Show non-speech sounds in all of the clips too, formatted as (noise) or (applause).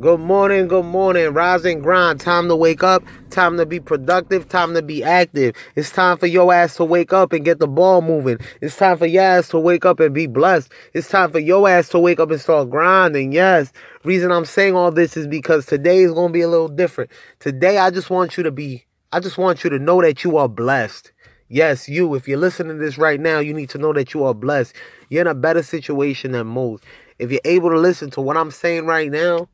Good morning, good morning. Rise and grind. Time to wake up. Time to be productive. Time to be active. It's time for your ass to wake up and get the ball moving. It's time for your ass to wake up and be blessed. It's time for your ass to wake up and start grinding. Yes. Reason I'm saying all this is because today is going to be a little different. Today, I just want you to be, I just want you to know that you are blessed. Yes, you, if you're listening to this right now, you need to know that you are blessed. You're in a better situation than most. If you're able to listen to what I'm saying right now,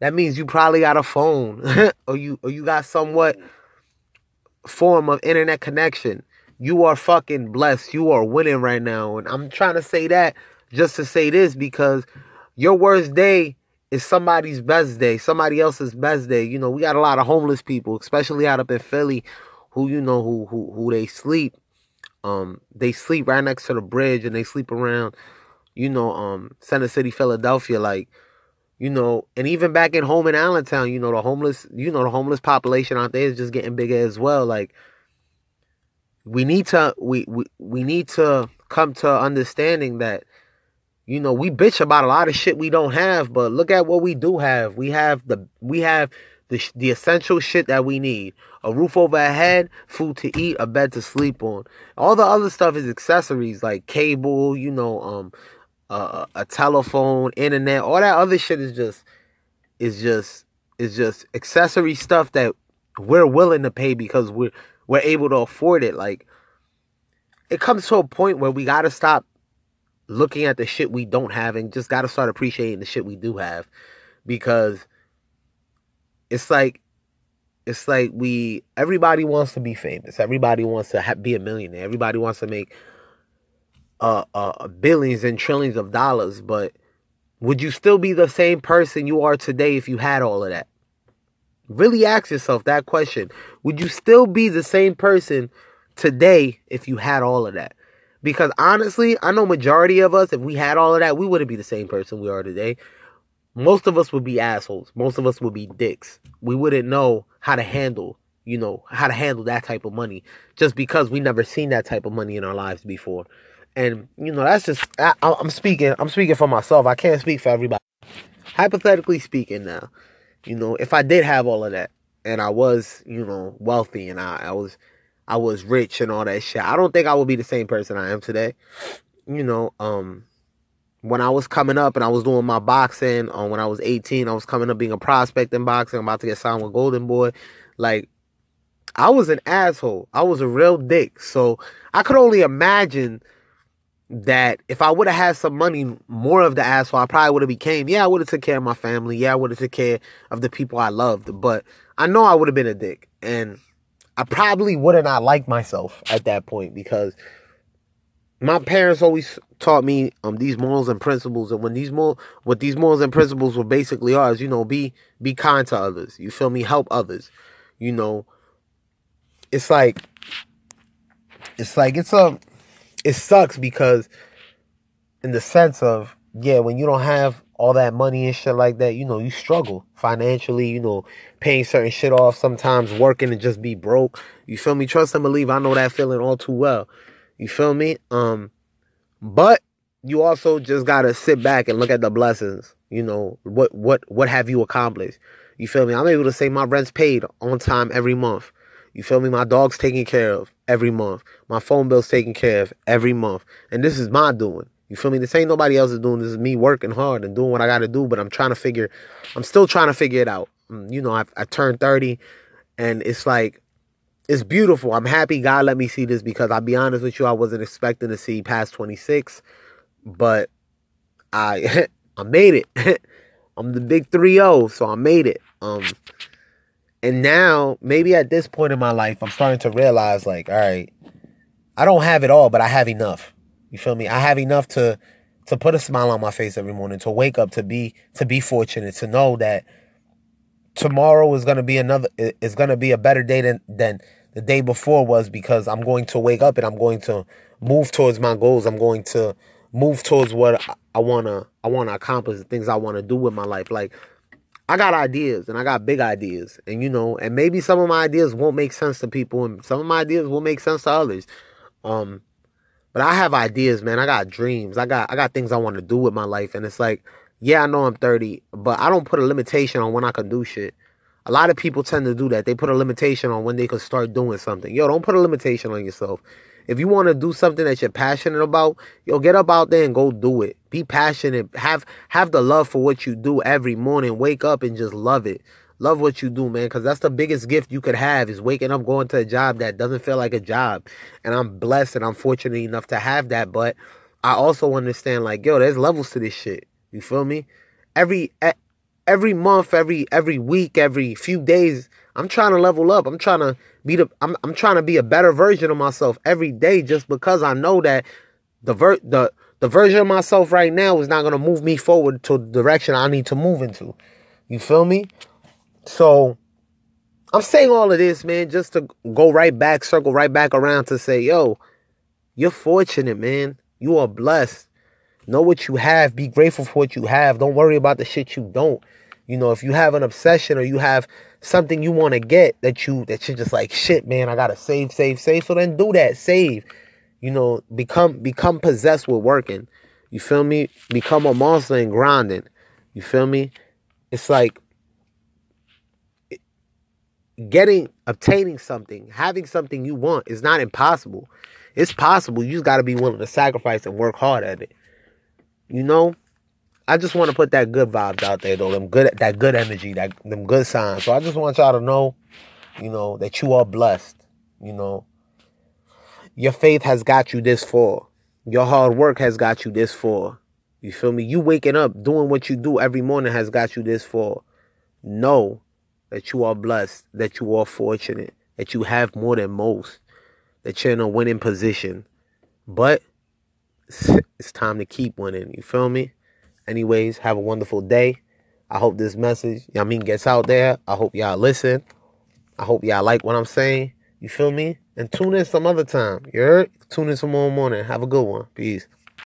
that means you probably got a phone (laughs) or you or you got somewhat form of internet connection. You are fucking blessed. You are winning right now. And I'm trying to say that just to say this because your worst day is somebody's best day, somebody else's best day. You know, we got a lot of homeless people, especially out up in Philly, who you know who who who they sleep. Um, they sleep right next to the bridge and they sleep around, you know, um, Center City, Philadelphia, like you know, and even back at home in Allentown, you know, the homeless, you know, the homeless population out there is just getting bigger as well. Like, we need to, we, we, we need to come to understanding that, you know, we bitch about a lot of shit we don't have, but look at what we do have. We have the, we have the, the essential shit that we need. A roof over our head, food to eat, a bed to sleep on. All the other stuff is accessories like cable, you know, um, uh, a telephone, internet, all that other shit is just is just is just accessory stuff that we're willing to pay because we're we're able to afford it. Like it comes to a point where we gotta stop looking at the shit we don't have and just gotta start appreciating the shit we do have because it's like it's like we everybody wants to be famous everybody wants to ha- be a millionaire everybody wants to make uh, uh, billions and trillions of dollars, but would you still be the same person you are today if you had all of that? Really ask yourself that question. Would you still be the same person today if you had all of that? Because honestly, I know majority of us, if we had all of that, we wouldn't be the same person we are today. Most of us would be assholes. Most of us would be dicks. We wouldn't know how to handle, you know, how to handle that type of money just because we never seen that type of money in our lives before. And you know, that's just I, am speaking. I'm speaking for myself. I can't speak for everybody. Hypothetically speaking, now, you know, if I did have all of that and I was, you know, wealthy and I, I was, I was rich and all that shit, I don't think I would be the same person I am today. You know, um, when I was coming up and I was doing my boxing, um, when I was 18, I was coming up being a prospect in boxing. I'm about to get signed with Golden Boy. Like, I was an asshole. I was a real dick. So I could only imagine that if I would have had some money, more of the asshole I probably would have became. Yeah, I would have took care of my family. Yeah, I would have took care of the people I loved. But I know I would have been a dick, and I probably would have not liked myself at that point because my parents always taught me um these morals and principles, and when these more what these morals and principles were basically are is you know be be kind to others. You feel me? Help others. You know, it's like it's like it's a it sucks because in the sense of yeah when you don't have all that money and shit like that you know you struggle financially you know paying certain shit off sometimes working and just be broke. You feel me? Trust and believe i know that feeling all too well. You feel me? Um but you also just gotta sit back and look at the blessings you know what what what have you accomplished? You feel me? I'm able to say my rent's paid on time every month. You feel me? My dog's taken care of every month. My phone bill's taken care of every month. And this is my doing. You feel me? This ain't nobody else's doing. This is me working hard and doing what I got to do. But I'm trying to figure, I'm still trying to figure it out. Mm, you know, I, I turned 30 and it's like, it's beautiful. I'm happy God let me see this because I'll be honest with you, I wasn't expecting to see past 26, but I (laughs) I made it. (laughs) I'm the big 3-0, so I made it. Um and now, maybe at this point in my life, I'm starting to realize, like, all right, I don't have it all, but I have enough. You feel me? I have enough to to put a smile on my face every morning, to wake up, to be to be fortunate, to know that tomorrow is gonna be another is gonna be a better day than than the day before was because I'm going to wake up and I'm going to move towards my goals. I'm going to move towards what I wanna I wanna accomplish, the things I wanna do with my life. Like I got ideas and I got big ideas. And you know, and maybe some of my ideas won't make sense to people and some of my ideas will make sense to others. Um but I have ideas, man. I got dreams. I got I got things I want to do with my life and it's like Yeah, I know I'm 30, but I don't put a limitation on when I can do shit. A lot of people tend to do that. They put a limitation on when they can start doing something. Yo, don't put a limitation on yourself. If you want to do something that you're passionate about, yo, get up out there and go do it. Be passionate. Have have the love for what you do every morning. Wake up and just love it. Love what you do, man, because that's the biggest gift you could have is waking up, going to a job that doesn't feel like a job. And I'm blessed and I'm fortunate enough to have that. But I also understand, like, yo, there's levels to this shit. You feel me? Every every month, every every week, every few days, I'm trying to level up. I'm trying to be the I'm I'm trying to be a better version of myself every day just because I know that the ver- the the version of myself right now is not going to move me forward to the direction I need to move into. You feel me? So I'm saying all of this, man, just to go right back, circle right back around to say, yo, you're fortunate, man. You are blessed. Know what you have. Be grateful for what you have. Don't worry about the shit you don't. You know, if you have an obsession or you have something you want to get that you that you're just like shit, man, I gotta save, save, save. So then do that. Save. You know, become become possessed with working. You feel me? Become a monster and grinding. You feel me? It's like getting obtaining something, having something you want is not impossible. It's possible. You just got to be willing to sacrifice and work hard at it. You know, I just want to put that good vibes out there though. Them good that good energy, that them good signs. So I just want y'all to know, you know, that you are blessed. You know. Your faith has got you this far. Your hard work has got you this far. You feel me? You waking up, doing what you do every morning has got you this far. Know that you are blessed, that you are fortunate, that you have more than most, that you're in a winning position. But (laughs) it's time to keep winning. You feel me? Anyways, have a wonderful day. I hope this message, y'all mean, gets out there. I hope y'all listen. I hope y'all like what I'm saying. You feel me? And tune in some other time. You heard? Tune in tomorrow morning. Have a good one. Peace.